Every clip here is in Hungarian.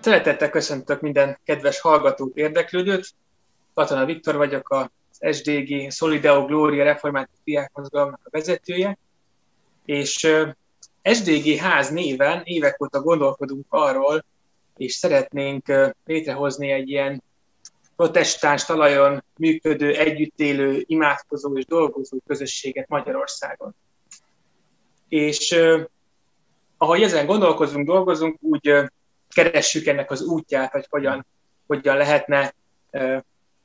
Szeretettel köszöntök minden kedves hallgatót, érdeklődőt. Katona Viktor vagyok, az SDG Solideo Gloria Református Diákmozgalomnak a vezetője, és SDG ház néven évek óta gondolkodunk arról, és szeretnénk létrehozni egy ilyen protestáns talajon működő, együttélő, imádkozó és dolgozó közösséget Magyarországon. És ahogy ezen gondolkozunk, dolgozunk, úgy keressük ennek az útját, hogy hogyan, hogyan lehetne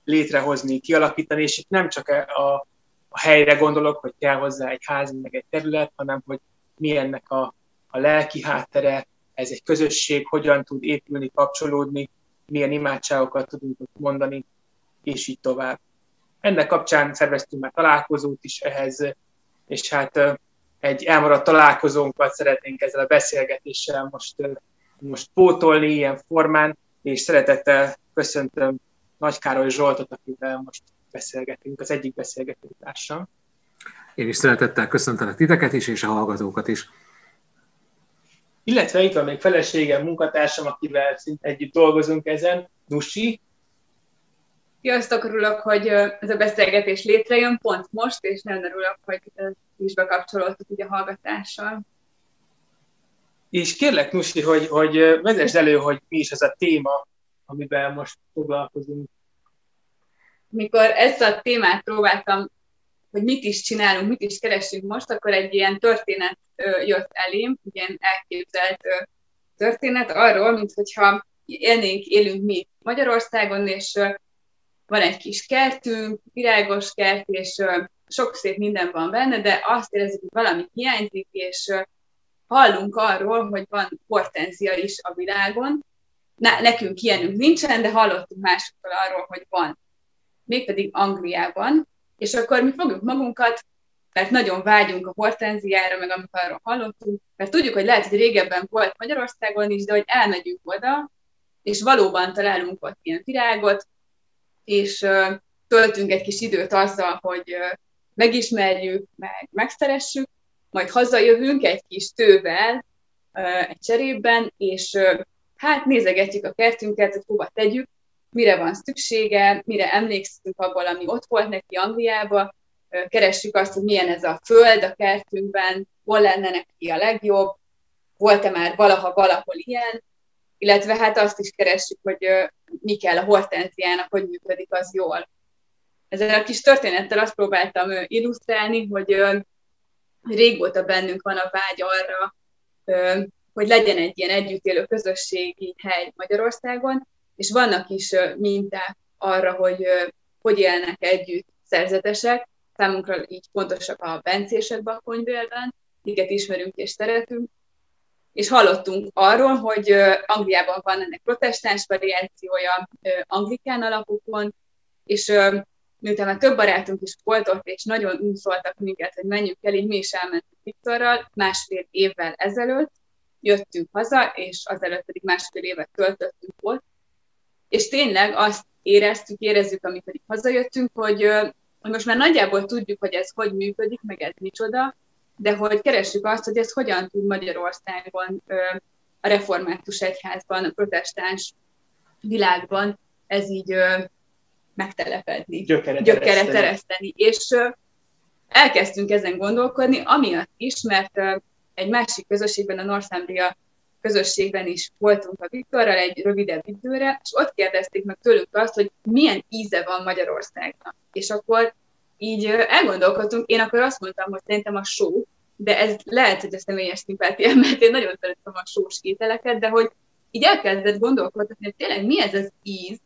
létrehozni, kialakítani, és itt nem csak a, a helyre gondolok, hogy kell hozzá egy ház, meg egy terület, hanem hogy mi ennek a, a lelki háttere, ez egy közösség, hogyan tud épülni, kapcsolódni, milyen imádságokat tudunk mondani, és így tovább. Ennek kapcsán szerveztünk már találkozót is ehhez, és hát egy elmaradt találkozónkat szeretnénk ezzel a beszélgetéssel most, most pótolni ilyen formán, és szeretettel köszöntöm Nagy Károly Zsoltot, akivel most beszélgetünk, az egyik beszélgető társam. Én is szeretettel köszöntelek titeket is, és a hallgatókat is. Illetve itt van még feleségem, munkatársam, akivel szinte együtt dolgozunk ezen, Nusi. Sziasztok, örülök, hogy ez a beszélgetés létrejön pont most, és nem örülök, hogy is bekapcsolódtuk ugye a hallgatással. És kérlek, Nusi, hogy, hogy vezesd elő, hogy mi is ez a téma, amivel most foglalkozunk. Mikor ezt a témát próbáltam, hogy mit is csinálunk, mit is keresünk most, akkor egy ilyen történet jött elém, ilyen elképzelt történet arról, mint hogyha élnénk, élünk mi Magyarországon, és van egy kis kertünk, virágos kert, és sok szép minden van benne, de azt érezzük, hogy valami hiányzik, és hallunk arról, hogy van hortenzia is a világon. Ne, nekünk ilyenünk nincsen, de hallottunk másoktól arról, hogy van. Mégpedig Angliában. És akkor mi fogjuk magunkat mert nagyon vágyunk a hortenziára, meg amit arról hallottunk, mert tudjuk, hogy lehet, hogy régebben volt Magyarországon is, de hogy elmegyünk oda, és valóban találunk ott ilyen virágot, és töltünk egy kis időt azzal, hogy megismerjük, meg megszeressük, majd hazajövünk egy kis tővel, egy cserében, és hát nézegetjük a kertünket, hogy hova tegyük, mire van szüksége, mire emlékszünk abból, ami ott volt neki Angliába, keressük azt, hogy milyen ez a föld a kertünkben, hol lenne neki a legjobb, volt-e már valaha valahol ilyen, illetve hát azt is keressük, hogy mi kell a hortenziának, hogy működik az jól. Ezzel a kis történettel azt próbáltam illusztrálni, hogy régóta bennünk van a vágy arra, hogy legyen egy ilyen együttélő közösségi hely Magyarországon, és vannak is minták arra, hogy hogy élnek együtt szerzetesek, Számunkra így fontosak a bencések bakonyvélben, akiket ismerünk és szeretünk, és hallottunk arról, hogy Angliában van ennek protestáns variációja anglikán alapokon, és miután már több barátunk is volt ott, és nagyon úszoltak minket, hogy menjünk el, így mi is elmentünk Viktorral másfél évvel ezelőtt, jöttünk haza, és azelőtt pedig másfél évet töltöttünk ott, és tényleg azt éreztük, érezzük, amikor itt hazajöttünk, hogy hogy most már nagyjából tudjuk, hogy ez hogy működik, meg ez micsoda, de hogy keressük azt, hogy ez hogyan tud Magyarországon a református egyházban, a protestáns világban ez így megtelepedni, gyökeret, gyökeret tereszteni. És elkezdtünk ezen gondolkodni, amiatt is, mert egy másik közösségben, a Northumbria közösségben is voltunk a Viktorral egy rövidebb időre, és ott kérdezték meg tőlük azt, hogy milyen íze van Magyarországnak. És akkor így elgondolkodtunk, én akkor azt mondtam, hogy szerintem a só, de ez lehet, hogy a személyes szimpátiám, mert én nagyon szeretem a sós ételeket, de hogy így elkezdett gondolkodni, hogy tényleg mi ez az íz,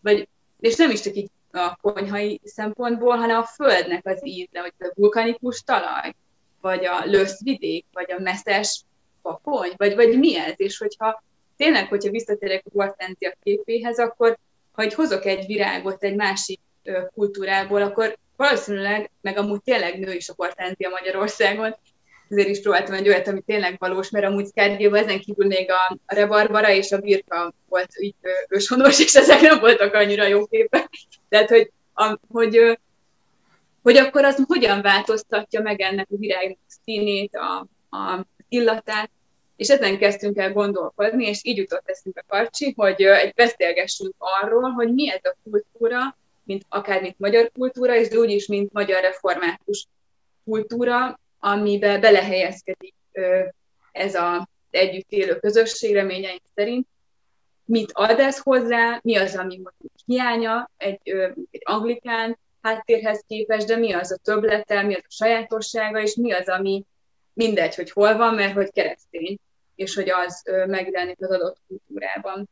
vagy, és nem is csak így a konyhai szempontból, hanem a földnek az íze, vagy a vulkanikus talaj, vagy a löszvidék, vagy a messzes pakony, vagy, vagy mi ez, és hogyha tényleg, hogyha visszatérek a hortenzia képéhez, akkor ha egy hozok egy virágot egy másik kultúrából, akkor valószínűleg, meg amúgy tényleg nő is a hortenzia Magyarországon, ezért is próbáltam egy olyat, ami tényleg valós, mert amúgy Szkárdióban ezen kívül még a, a rebarbara és a birka volt így őshonos, és ezek nem voltak annyira jó képek. Tehát, hogy, a, hogy, hogy akkor az hogyan változtatja meg ennek a virágnak színét, a, a illatát, És ezen kezdtünk el gondolkodni, és így jutott eszünkbe Parcsi, hogy egy beszélgessünk arról, hogy mi ez a kultúra, mint akár mint magyar kultúra, és de úgyis, mint magyar református kultúra, amiben belehelyezkedik ez az együtt élő közösség reményeink szerint, mit ad ez hozzá, mi az, ami mondjuk hiánya egy, egy anglikán háttérhez képest, de mi az a töblete, mi az a sajátossága, és mi az, ami mindegy, hogy hol van, mert hogy keresztény, és hogy az megjelenik az adott kultúrában.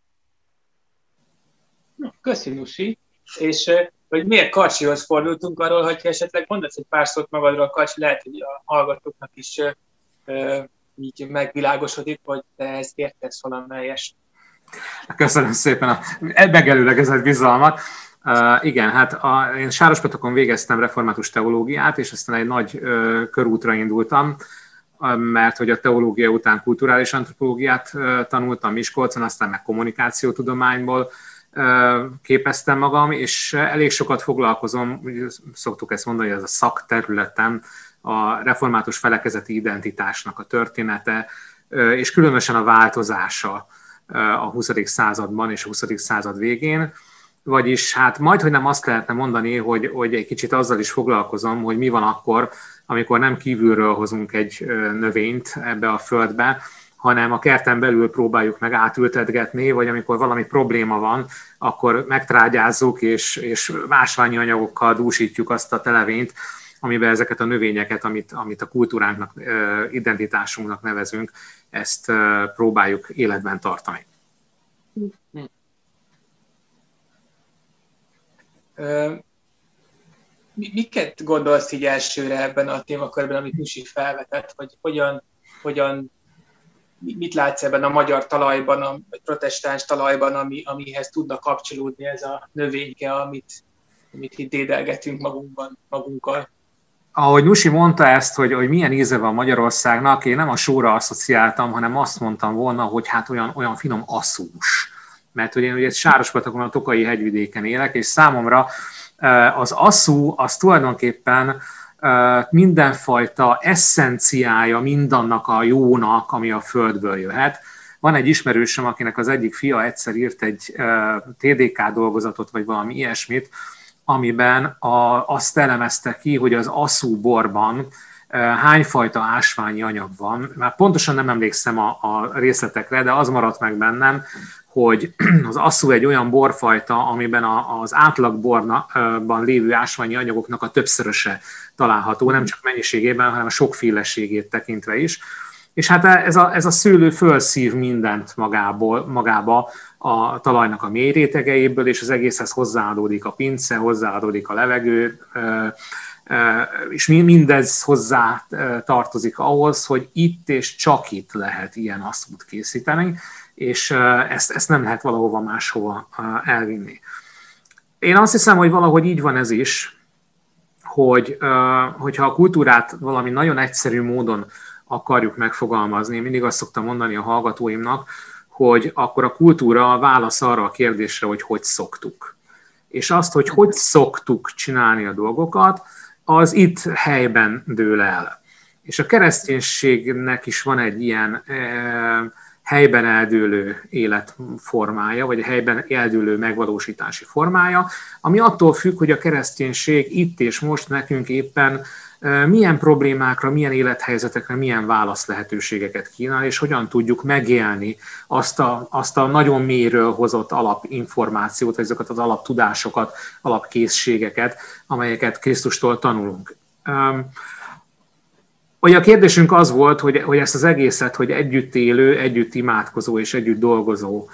Köszönöm, Lucy. És hogy miért Karcsihoz fordultunk arról, hogy esetleg mondasz egy pár szót magadról, Karcsi, lehet, hogy a hallgatóknak is így megvilágosodik, hogy te ezt értesz valamelyest. Köszönöm szépen a megelőlegezett bizalmat. Uh, igen, hát a, én Sárospatokon végeztem református teológiát, és aztán egy nagy uh, körútra indultam, mert hogy a teológia után kulturális antropológiát uh, tanultam Miskolcon, aztán meg kommunikációtudományból képeztem magam, és elég sokat foglalkozom, szoktuk ezt mondani, ez a szakterületem, a református felekezeti identitásnak a története, és különösen a változása a 20. században és a 20. század végén. Vagyis hát majd, hogy nem azt lehetne mondani, hogy, hogy egy kicsit azzal is foglalkozom, hogy mi van akkor, amikor nem kívülről hozunk egy növényt ebbe a földbe, hanem a kerten belül próbáljuk meg átültetgetni, vagy amikor valami probléma van, akkor megtrágyázzuk, és, és másványi anyagokkal dúsítjuk azt a televényt, amiben ezeket a növényeket, amit, amit a kultúránknak, identitásunknak nevezünk, ezt próbáljuk életben tartani. Miket gondolsz így elsőre ebben a témakörben, amit Nusi felvetett, hogy hogyan, hogyan mit látsz ebben a magyar talajban, a protestáns talajban, ami, amihez tudna kapcsolódni ez a növényke, amit, amit itt dédelgetünk magunkban, magunkkal? ahogy Nusi mondta ezt, hogy, hogy milyen íze van Magyarországnak, én nem a sóra asszociáltam, hanem azt mondtam volna, hogy hát olyan, olyan finom asszús. Mert hogy én ugye Sárospatakon a Tokai hegyvidéken élek, és számomra az asszú az tulajdonképpen mindenfajta eszenciája mindannak a jónak, ami a földből jöhet. Van egy ismerősöm, akinek az egyik fia egyszer írt egy TDK dolgozatot, vagy valami ilyesmit, amiben a, azt elemezte ki, hogy az asszú borban hányfajta ásványi anyag van. Már pontosan nem emlékszem a, a részletekre, de az maradt meg bennem, hogy az asszú egy olyan borfajta, amiben a, az átlagborban lévő ásványi anyagoknak a többszöröse található, nem csak mennyiségében, hanem a sokféleségét tekintve is. És hát ez a, ez a szőlő fölszív mindent magából, magába, a talajnak a mély és az egészhez hozzáadódik a pince, hozzáadódik a levegő, és mindez hozzá tartozik ahhoz, hogy itt és csak itt lehet ilyen asztút készíteni, és ezt, ezt nem lehet valahova máshova elvinni. Én azt hiszem, hogy valahogy így van ez is, hogy hogyha a kultúrát valami nagyon egyszerű módon akarjuk megfogalmazni, mindig azt szoktam mondani a hallgatóimnak, hogy akkor a kultúra a válasz arra a kérdésre, hogy hogy szoktuk. És azt, hogy hogy szoktuk csinálni a dolgokat, az itt helyben dől el. És a kereszténységnek is van egy ilyen e, helyben eldőlő életformája, vagy helyben eldőlő megvalósítási formája, ami attól függ, hogy a kereszténység itt és most nekünk éppen milyen problémákra, milyen élethelyzetekre, milyen válasz lehetőségeket kínál, és hogyan tudjuk megélni azt a, azt a nagyon mélyről hozott alapinformációt, ezeket az alaptudásokat, alapkészségeket, amelyeket Krisztustól tanulunk. Ugye a kérdésünk az volt, hogy, hogy ezt az egészet, hogy együtt élő, együtt imádkozó és együtt dolgozó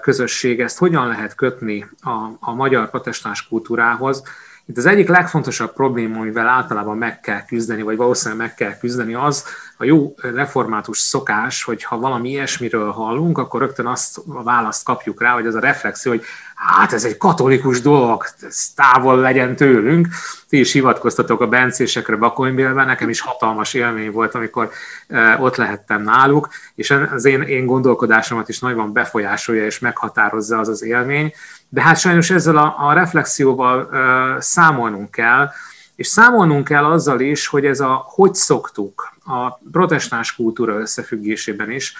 közösség, ezt hogyan lehet kötni a, a magyar protestáns kultúrához, itt az egyik legfontosabb probléma, amivel általában meg kell küzdeni, vagy valószínűleg meg kell küzdeni, az a jó református szokás, hogy ha valami ilyesmiről hallunk, akkor rögtön azt a választ kapjuk rá, hogy az a reflexió, hogy hát ez egy katolikus dolog, ez távol legyen tőlünk. Ti is hivatkoztatok a bencésekre Bakonybélben, nekem is hatalmas élmény volt, amikor e, ott lehettem náluk, és az én, én gondolkodásomat is nagyban befolyásolja és meghatározza az az élmény, de hát sajnos ezzel a, a reflexióval uh, számolnunk kell, És számolnunk kell azzal is, hogy ez a hogy szoktuk a protestáns kultúra összefüggésében is,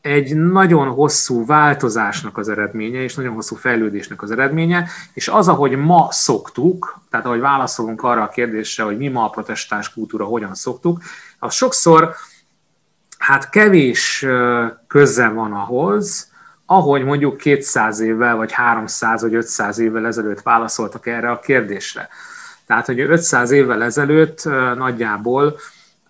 egy nagyon hosszú változásnak az eredménye, és nagyon hosszú fejlődésnek az eredménye, és az, ahogy ma szoktuk, tehát ahogy válaszolunk arra a kérdésre, hogy mi ma a protestáns kultúra, hogyan szoktuk, az sokszor hát kevés köze van ahhoz, ahogy mondjuk 200 évvel, vagy 300, vagy 500 évvel ezelőtt válaszoltak erre a kérdésre. Tehát, hogy 500 évvel ezelőtt nagyjából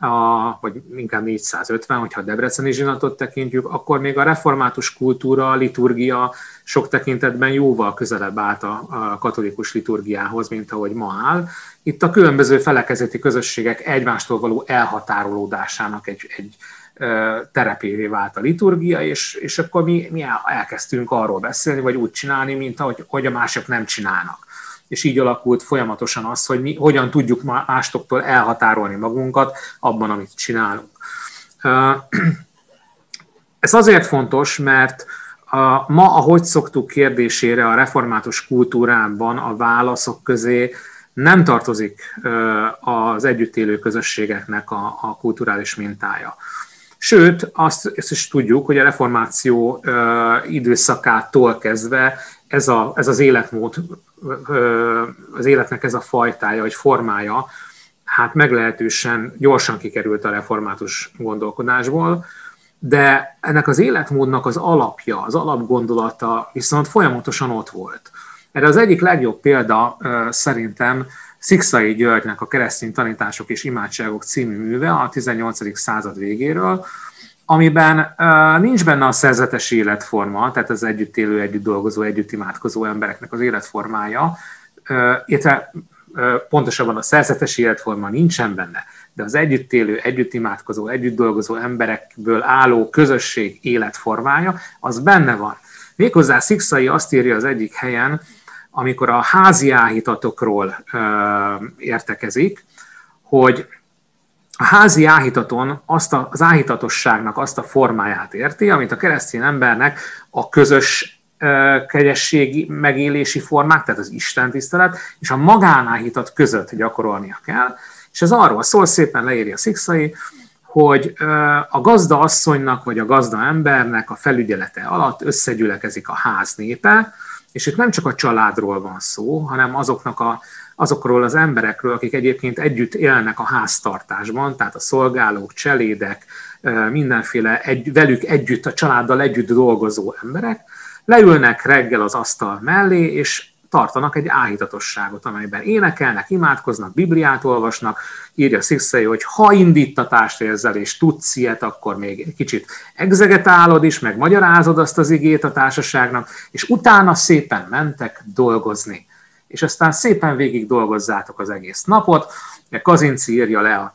a, vagy inkább 450, hogyha a Debreceni zsinatot tekintjük, akkor még a református kultúra, a liturgia sok tekintetben jóval közelebb állt a, a katolikus liturgiához, mint ahogy ma áll. Itt a különböző felekezeti közösségek egymástól való elhatárolódásának egy, egy terepévé vált a liturgia, és, és akkor mi, mi elkezdtünk arról beszélni, vagy úgy csinálni, mint ahogy, hogy a mások nem csinálnak és így alakult folyamatosan az, hogy mi hogyan tudjuk mástoktól elhatárolni magunkat abban, amit csinálunk. Ez azért fontos, mert a, ma, ahogy szoktuk kérdésére a református kultúrában a válaszok közé nem tartozik az együtt élő közösségeknek a, a kulturális mintája. Sőt, azt, azt is tudjuk, hogy a reformáció időszakától kezdve ez, a, ez az életmód, az életnek ez a fajtája, vagy formája, hát meglehetősen gyorsan kikerült a református gondolkodásból, de ennek az életmódnak az alapja, az alapgondolata viszont folyamatosan ott volt. Erre az egyik legjobb példa szerintem Szikszai Györgynek a Keresztény Tanítások és Imádságok című műve a 18. század végéről, amiben nincs benne a szerzetes életforma, tehát az együtt élő, együtt dolgozó, együtt imádkozó embereknek az életformája, uh, illetve pontosabban a szerzetes életforma nincsen benne, de az együtt élő, együtt imádkozó, együtt dolgozó emberekből álló közösség életformája, az benne van. Méghozzá Szikszai azt írja az egyik helyen, amikor a házi áhítatokról értekezik, hogy a házi áhítaton azt a, az áhítatosságnak azt a formáját érti, amit a keresztény embernek a közös kegyességi megélési formák, tehát az Isten tisztelet, és a magánáhítat között gyakorolnia kell. És ez arról szól, szépen leírja Szikszai, hogy a gazda asszonynak vagy a gazda embernek a felügyelete alatt összegyülekezik a ház népe, és itt nem csak a családról van szó, hanem azoknak a, azokról az emberekről, akik egyébként együtt élnek a háztartásban, tehát a szolgálók, cselédek, mindenféle egy, velük együtt, a családdal együtt dolgozó emberek, leülnek reggel az asztal mellé, és tartanak egy áhítatosságot, amelyben énekelnek, imádkoznak, Bibliát olvasnak, írja Szikszai, hogy ha indítatást érzel és tudsz ilyet, akkor még egy kicsit egzegetálod is, meg magyarázod azt az igét a társaságnak, és utána szépen mentek dolgozni. És aztán szépen végig dolgozzátok az egész napot. Kazinci írja le a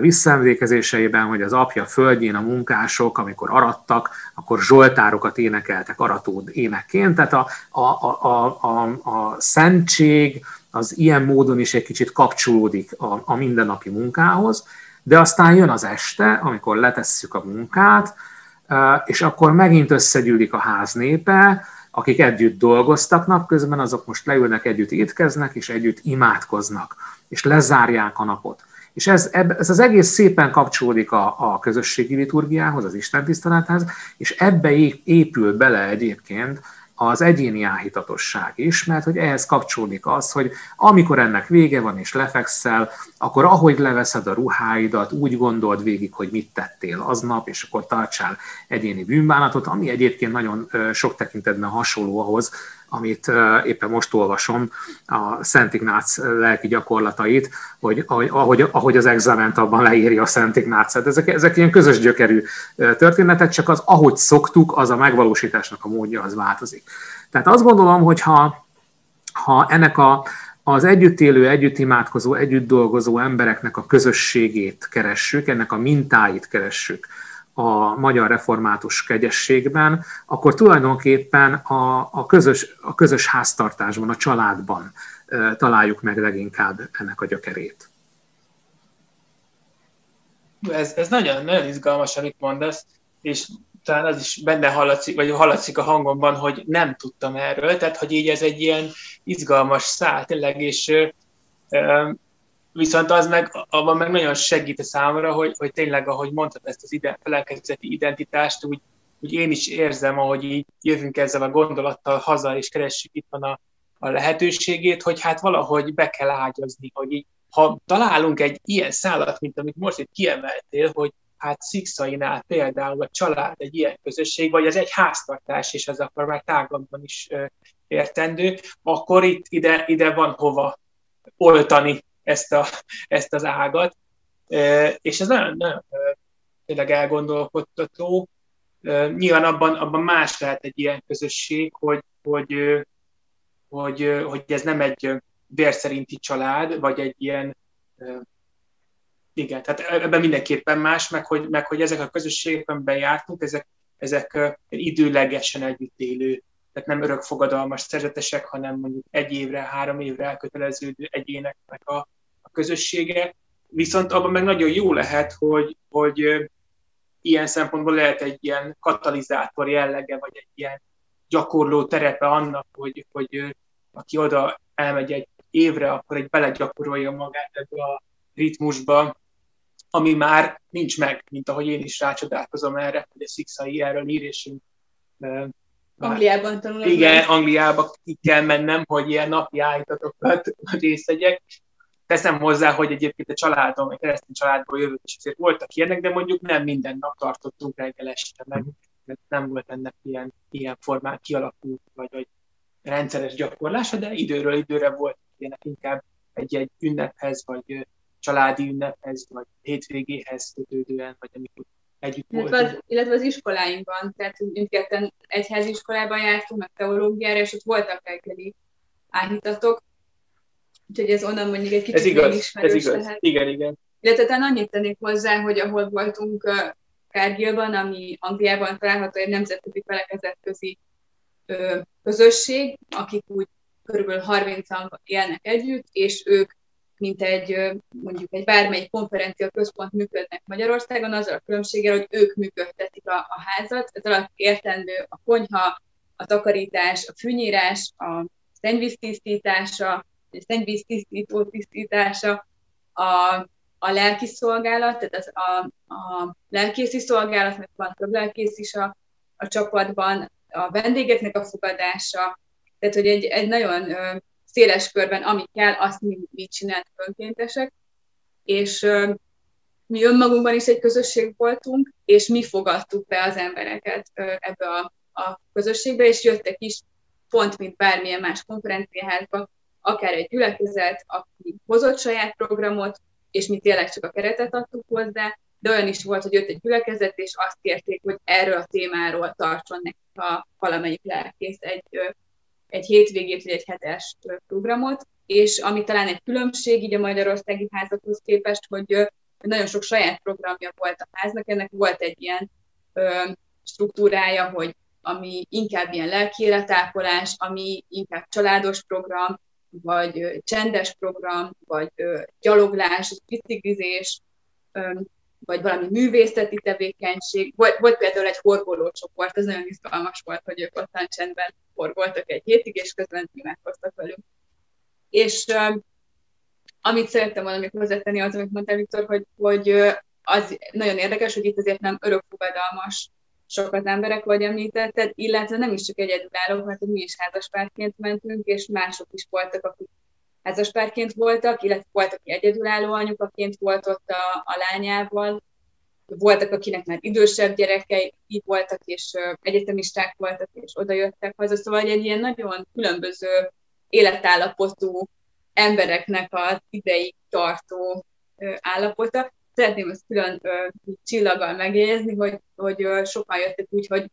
visszaemlékezéseiben, hogy az apja földjén a munkások, amikor arattak, akkor zsoltárokat énekeltek aratód énekként, tehát a, a, a, a, a szentség az ilyen módon is egy kicsit kapcsolódik a, a mindennapi munkához, de aztán jön az este, amikor letesszük a munkát, és akkor megint összegyűlik a ház népe, akik együtt dolgoztak napközben, azok most leülnek, együtt étkeznek, és együtt imádkoznak, és lezárják a napot. És ez, ez az egész szépen kapcsolódik a, a közösségi liturgiához, az istentisztelethez, és ebbe épül bele egyébként az egyéni áhítatosság is, mert hogy ehhez kapcsolódik az, hogy amikor ennek vége van és lefekszel, akkor ahogy leveszed a ruháidat, úgy gondold végig, hogy mit tettél aznap, és akkor tartsál egyéni bűnbánatot, ami egyébként nagyon sok tekintetben hasonló ahhoz, amit éppen most olvasom, a Szent Ignác lelki gyakorlatait, hogy ahogy, ahogy az exament abban leírja a Szent Ignác. Hát ezek, ezek ilyen közös gyökerű történetek, csak az, ahogy szoktuk, az a megvalósításnak a módja, az változik. Tehát azt gondolom, hogy ha, ha ennek a, az együtt élő, együtt imádkozó, együtt dolgozó embereknek a közösségét keressük, ennek a mintáit keressük, a magyar református kegyességben, akkor tulajdonképpen a, a, közös, a közös háztartásban, a családban találjuk meg leginkább ennek a gyökerét. Ez, ez nagyon, nagyon izgalmas, amit mondasz, és talán az is benne hallatszik, vagy hallatszik a hangomban, hogy nem tudtam erről, tehát hogy így ez egy ilyen izgalmas szál tényleg, és viszont az meg, abban meg nagyon segít a számomra, hogy, hogy tényleg, ahogy mondtad ezt az ide, felelkezeti identitást, úgy, úgy én is érzem, ahogy így jövünk ezzel a gondolattal haza, és keressük itt van a, a lehetőségét, hogy hát valahogy be kell ágyazni, hogy így, ha találunk egy ilyen szállat, mint amit most itt kiemeltél, hogy hát Szikszainál például a család egy ilyen közösség, vagy az egy háztartás, és ez akkor már tágabban is értendő, akkor itt ide, ide van hova oltani ezt, a, ezt az ágat. És ez nagyon, nagyon tényleg elgondolkodtató. Nyilván abban, abban más lehet egy ilyen közösség, hogy, hogy, hogy, hogy ez nem egy vérszerinti család, vagy egy ilyen igen, tehát ebben mindenképpen más, meg hogy, meg hogy ezek a közösségek, amiben jártunk, ezek, ezek időlegesen együtt élő, tehát nem örökfogadalmas szerzetesek, hanem mondjuk egy évre, három évre elköteleződő egyéneknek a közössége. Viszont abban meg nagyon jó lehet, hogy, hogy ilyen szempontból lehet egy ilyen katalizátor jellege, vagy egy ilyen gyakorló terepe annak, hogy, hogy aki oda elmegy egy évre, akkor egy belegyakorolja magát ebbe a ritmusba, ami már nincs meg, mint ahogy én is rácsodálkozom erre, hogy a Szikszai erről ír, és én Angliában tanulok. Igen. Angliába ki kell mennem, hogy ilyen napi állítatokat részt vegyek. Teszem hozzá, hogy egyébként a családom, egy keresztény családból jövök, és azért voltak ilyenek, de mondjuk nem minden nap tartottunk reggel este, meg mert nem volt ennek ilyen, ilyen formán kialakult, vagy, vagy rendszeres gyakorlása, de időről időre volt ilyenek inkább egy-egy ünnephez, vagy családi ünnephez, vagy hétvégéhez kötődően, vagy amikor együtt illetve az, illetve az iskoláinkban, tehát mindketten iskolában jártunk, meg teológiára, és ott voltak reggeli áhítatok, úgyhogy ez onnan mondjuk egy kicsit ez igaz, ez igaz. lehet. Igen, igen. Illetve talán annyit tennék hozzá, hogy ahol voltunk Kárgilban, ami Angliában található egy nemzetközi felekezetközi közösség, akik úgy körülbelül 30-an élnek együtt, és ők mint egy mondjuk egy bármelyik konferencia központ működnek Magyarországon, azzal a különbséggel, hogy ők működtetik a, a házat. Ez alatt értendő a konyha, a takarítás, a fűnyírás, a szennyvíz tisztítása, a szennyvíz tisztító tisztítása, a, a lelki szolgálat, tehát az, a, a lelkészi szolgálat, mert van több lelkész is a, a csapatban, a vendégeknek a fogadása, tehát hogy egy, egy nagyon széles körben, ami kell, azt mi, mi csinált önkéntesek, és mi önmagunkban is egy közösség voltunk, és mi fogadtuk be az embereket ebbe a, a közösségbe, és jöttek is pont, mint bármilyen más konferenciaházba, akár egy gyülekezet, aki hozott saját programot, és mi tényleg csak a keretet adtuk hozzá, de olyan is volt, hogy jött egy gyülekezet, és azt kérték, hogy erről a témáról tartson nekik a valamelyik lelkész egy egy hétvégét vagy egy hetes programot, és ami talán egy különbség így a magyarországi házakhoz képest, hogy nagyon sok saját programja volt a háznak, ennek volt egy ilyen struktúrája, hogy ami inkább ilyen lelkiéletápolás, ami inkább családos program, vagy csendes program, vagy gyaloglás, biciklizés, vagy valami művészeti tevékenység. Volt, volt például egy horgoló csoport, ez nagyon izgalmas volt, hogy ők ottan csendben horgoltak egy hétig, és közben imádkoztak velünk. És amit szerettem volna még hozzátenni az, amit mondta Viktor, hogy, hogy az nagyon érdekes, hogy itt azért nem örökfogadalmas sok az emberek, vagy említetted, illetve nem is csak egyedülállók, mert mi is házaspárként mentünk, és mások is voltak, akik házaspárként voltak, illetve voltak, aki egyedülálló anyukaként volt ott a, a lányával, voltak, akinek már idősebb gyerekei így voltak, és egyetemisták voltak, és oda jöttek haza. Szóval egy ilyen nagyon különböző életállapotú embereknek az ideig tartó állapota. Szeretném ezt külön csillaggal megjegyezni, hogy, hogy sokan jöttek úgy, hogy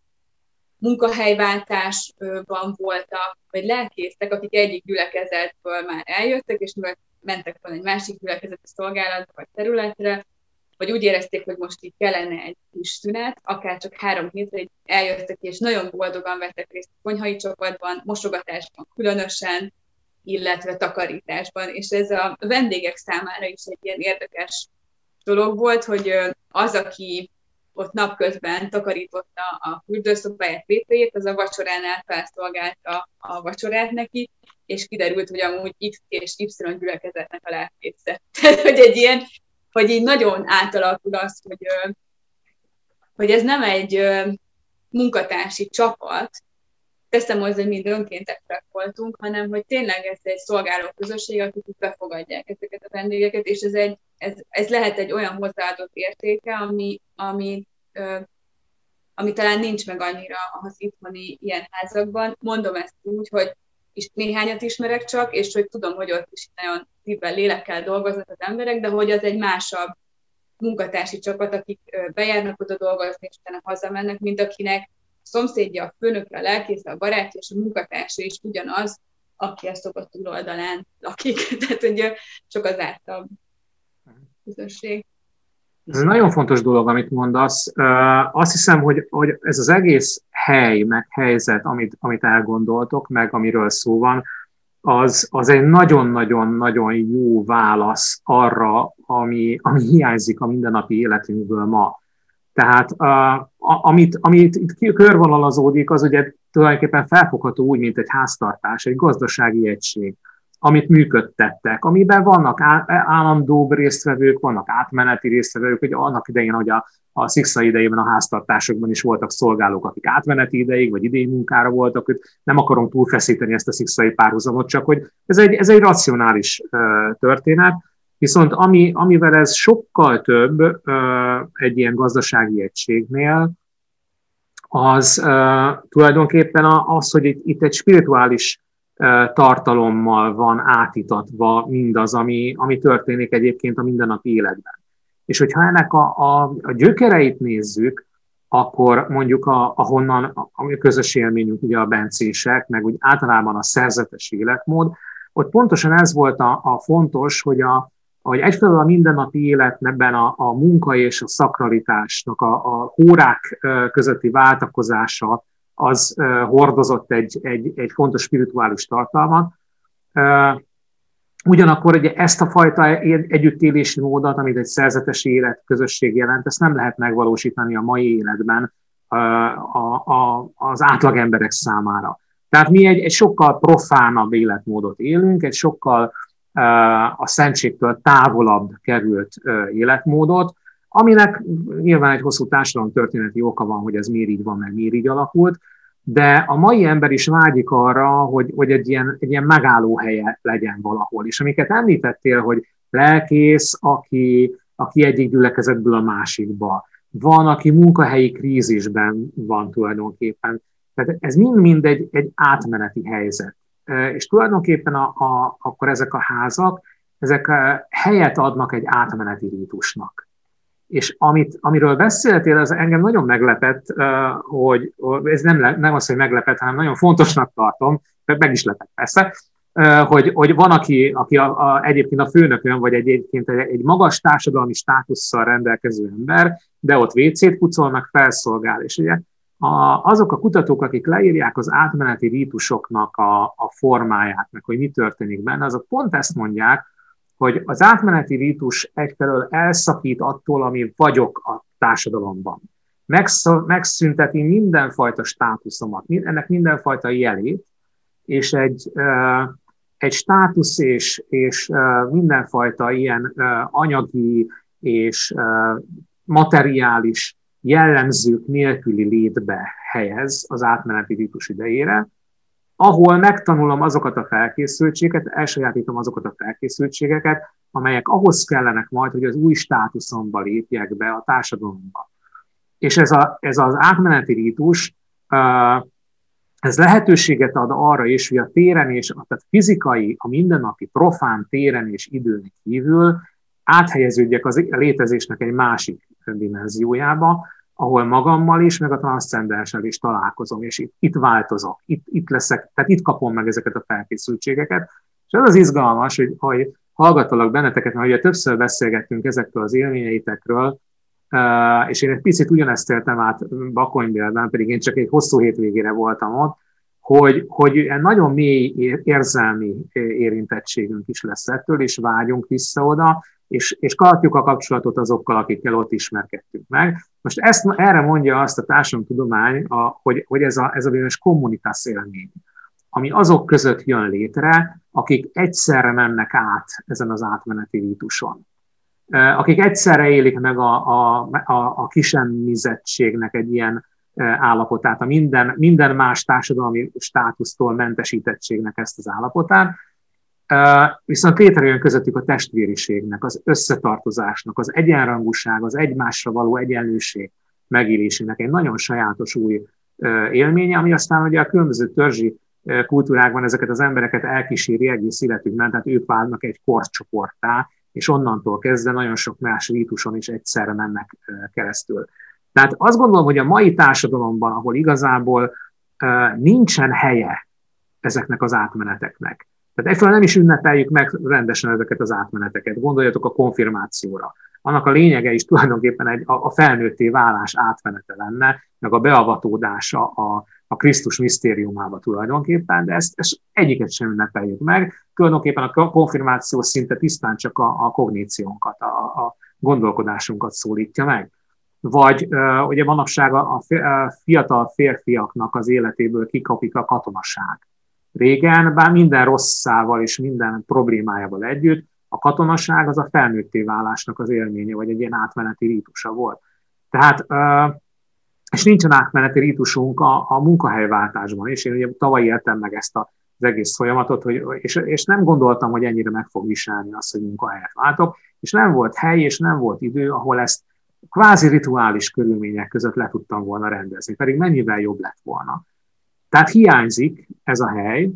munkahelyváltásban voltak, vagy lelkésztek, akik egyik gyülekezetből már eljöttek, és mentek volna egy másik gyülekezeti szolgálatba vagy területre, vagy úgy érezték, hogy most így kellene egy kis szünet, akár csak három hétre eljöttek, és nagyon boldogan vettek részt a konyhai csapatban, mosogatásban különösen, illetve takarításban, és ez a vendégek számára is egy ilyen érdekes dolog volt, hogy az, aki ott napközben takarította a fürdőszobáját, vétejét, az a vacsoránál felszolgálta a vacsorát neki, és kiderült, hogy amúgy X és Y gyülekezetnek a lelkésze. Tehát, hogy egy ilyen, hogy így nagyon átalakul az, hogy, hogy ez nem egy munkatársi csapat, teszem hozzá, hogy mind önkéntesek voltunk, hanem hogy tényleg ez egy szolgáló közösség, akik befogadják ezeket a vendégeket, és ez, egy, ez, ez lehet egy olyan hozzáadott értéke, ami, ami, ö, ami talán nincs meg annyira az itthoni ilyen házakban. Mondom ezt úgy, hogy is néhányat ismerek csak, és hogy tudom, hogy ott is nagyon szívvel, lélekkel dolgoznak az emberek, de hogy az egy másabb munkatársi csapat, akik bejárnak oda dolgozni, és utána hazamennek, mint akinek szomszédja, a főnöke, a lelkésze, a barátja és a munkatársa is ugyanaz, aki a szokott túloldalán lakik. Tehát, hogy csak az ártabb közösség. Ez egy nagyon fontos dolog, amit mondasz. Azt hiszem, hogy, hogy ez az egész hely, meg helyzet, amit, amit elgondoltok, meg amiről szó van, az, az egy nagyon-nagyon-nagyon jó válasz arra, ami, ami hiányzik a mindennapi életünkből ma. Tehát a, amit, amit itt körvonalazódik, az ugye tulajdonképpen felfogható úgy, mint egy háztartás, egy gazdasági egység amit működtettek, amiben vannak állandó résztvevők, vannak átmeneti résztvevők, hogy annak idején, hogy a, a Szixa idejében a háztartásokban is voltak szolgálók, akik átmeneti ideig, vagy idei munkára voltak, hogy nem akarom túlfeszíteni ezt a szikszai párhuzamot, csak hogy ez egy, ez egy racionális történet, viszont ami, amivel ez sokkal több egy ilyen gazdasági egységnél, az tulajdonképpen az, hogy itt, egy spirituális tartalommal van átítatva mindaz, ami, ami történik egyébként a mindennapi életben. És hogyha ennek a, a, a gyökereit nézzük, akkor mondjuk a, ahonnan a közös élményünk, ugye a bencések, meg úgy általában a szerzetes életmód, ott pontosan ez volt a, a fontos, hogy, a, hogy egyfelől a mindennapi életben a, a munka és a szakralitásnak a, a hórák közötti váltakozása, az hordozott egy, egy, egy fontos spirituális tartalmat. Ugyanakkor ugye ezt a fajta együttélési módot, amit egy szerzetes élet közösség jelent, ezt nem lehet megvalósítani a mai életben a, a, az átlagemberek számára. Tehát mi egy, egy sokkal profánabb életmódot élünk, egy sokkal a szentségtől távolabb került életmódot, aminek nyilván egy hosszú történeti oka van, hogy ez miért így van, meg miért így alakult, de a mai ember is vágyik arra, hogy, hogy egy, ilyen, egy ilyen megállóhelye legyen valahol. És amiket említettél, hogy lelkész, aki, aki egyik gyülekezetből a másikba, van, aki munkahelyi krízisben van tulajdonképpen. Tehát ez mind-mind egy, egy átmeneti helyzet. És tulajdonképpen a, a, akkor ezek a házak, ezek helyet adnak egy átmeneti rítusnak. És amit, amiről beszéltél, az engem nagyon meglepett, hogy ez nem, nem az, hogy meglepett, hanem nagyon fontosnak tartom, meg is lepett persze, hogy, hogy van, aki, aki a, a, egyébként a főnökön, vagy egyébként egy, egy magas társadalmi státusszal rendelkező ember, de ott WC-t pucolnak, felszolgál. És ugye a, azok a kutatók, akik leírják az átmeneti rítusoknak a, a formáját, meg hogy mi történik benne, azok pont ezt mondják, hogy az átmeneti rítus egyfelől elszakít attól, ami vagyok a társadalomban. megszünteti mindenfajta státuszomat, ennek mindenfajta jelét, és egy, egy státusz és, és mindenfajta ilyen anyagi és materiális jellemzők nélküli létbe helyez az átmeneti rítus idejére, ahol megtanulom azokat a felkészültségeket, elsajátítom azokat a felkészültségeket, amelyek ahhoz kellenek majd, hogy az új státuszomba lépjek be a társadalomba. És ez, a, ez az átmeneti rítus, ez lehetőséget ad arra is, hogy a téren és a tehát fizikai, a mindennapi profán téren és időn kívül áthelyeződjek az létezésnek egy másik dimenziójába, ahol magammal is, meg a transzcendenssel is találkozom, és itt, itt változok, itt, itt leszek, tehát itt kapom meg ezeket a felkészültségeket. És ez az izgalmas, hogy, hogy hallgatalak benneteket, mert ugye többször beszélgettünk ezekről az élményeitekről, és én egy picit ugyanezt éltem át Bakonybélben, pedig én csak egy hosszú hétvégére voltam ott, hogy, hogy nagyon mély érzelmi érintettségünk is lesz ettől, és vágyunk vissza oda, és, és tartjuk a kapcsolatot azokkal, akikkel ott ismerkedtünk meg. Most ezt, erre mondja azt a társadalomtudomány, a, hogy, hogy ez a, ez a bizonyos kommunitás élmény, ami azok között jön létre, akik egyszerre mennek át ezen az átmeneti rítuson. Akik egyszerre élik meg a, a, a, a kisemmizettségnek egy ilyen állapotát, a minden, minden más társadalmi státusztól mentesítettségnek ezt az állapotát, Viszont létrejön közöttük a testvériségnek, az összetartozásnak, az egyenrangúság, az egymásra való egyenlőség megélésének egy nagyon sajátos új élménye, ami aztán ugye a különböző törzsi kultúrákban ezeket az embereket elkíséri egész életükben, tehát ők válnak egy korcsoporttá, és onnantól kezdve nagyon sok más rítuson is egyszerre mennek keresztül. Tehát azt gondolom, hogy a mai társadalomban, ahol igazából nincsen helye ezeknek az átmeneteknek, tehát egyszerűen nem is ünnepeljük meg rendesen ezeket az átmeneteket. Gondoljatok a konfirmációra. Annak a lényege is tulajdonképpen egy, a, a felnőtté válás átmenete lenne, meg a beavatódása a, a Krisztus misztériumába tulajdonképpen, de ezt, ezt egyiket sem ünnepeljük meg. Tulajdonképpen a konfirmáció szinte tisztán csak a, a kogníciónkat, a, a gondolkodásunkat szólítja meg. Vagy ugye manapság a, a fiatal férfiaknak az életéből kikapik a katonaság Régen, bár minden rosszával és minden problémájával együtt, a katonaság az a felnőtté válásnak az élménye, vagy egy ilyen átmeneti rítusa volt. Tehát, és nincsen átmeneti rítusunk a, a munkahelyváltásban is. Én ugye tavaly éltem meg ezt az egész folyamatot, hogy, és, és nem gondoltam, hogy ennyire meg fog viselni azt, hogy munkahelyet váltok, és nem volt hely, és nem volt idő, ahol ezt kvázi rituális körülmények között le tudtam volna rendezni, pedig mennyivel jobb lett volna. Tehát hiányzik ez a hely,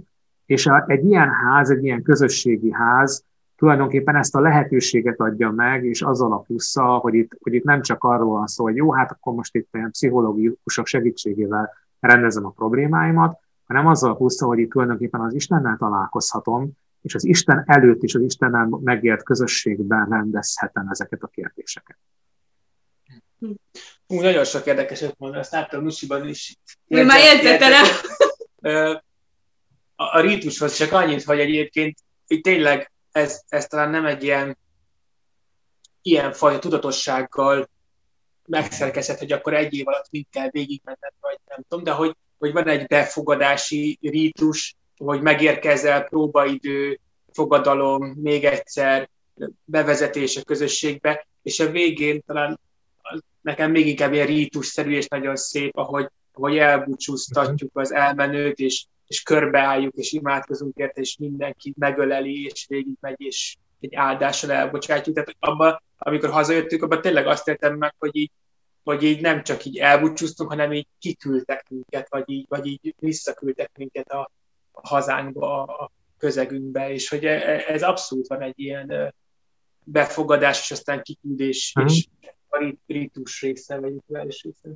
és egy ilyen ház, egy ilyen közösségi ház tulajdonképpen ezt a lehetőséget adja meg, és azzal a plusszal, hogy itt, hogy itt nem csak arról van szó, hogy jó, hát akkor most itt ilyen pszichológusok segítségével rendezem a problémáimat, hanem azzal a plusszal, hogy itt tulajdonképpen az Istennel találkozhatom, és az Isten előtt is az Istennel megélt közösségben rendezhetem ezeket a kérdéseket. Ú, nagyon sok érdekeset mondani, azt láttam Nusiban is. Ő már jegyzetelem. A, a rítushoz csak annyit, hogy egyébként itt tényleg ez, ez talán nem egy ilyen ilyen fajta tudatossággal megszerkezett, hogy akkor egy év alatt mit kell végigmenned, vagy nem tudom, de hogy, hogy van egy befogadási rítus, hogy megérkezel, próbaidő, fogadalom, még egyszer, bevezetés a közösségbe, és a végén talán nekem még inkább ilyen rítusszerű és nagyon szép, ahogy, ahogy elbúcsúztatjuk az elmenőt, és, és körbeálljuk, és imádkozunk érte, és mindenki megöleli, és végigmegy, és egy áldással elbocsátjuk. Tehát abban, amikor hazajöttünk, abban tényleg azt értem meg, hogy így, hogy így nem csak így elbúcsúztunk, hanem így kiküldtek minket, vagy így, vagy így visszaküldtek minket a, a hazánkba, a közegünkbe, és hogy e, ez abszolút van egy ilyen befogadás, és aztán kiküldés, uh-huh. és a ritus része, vagy rituális része.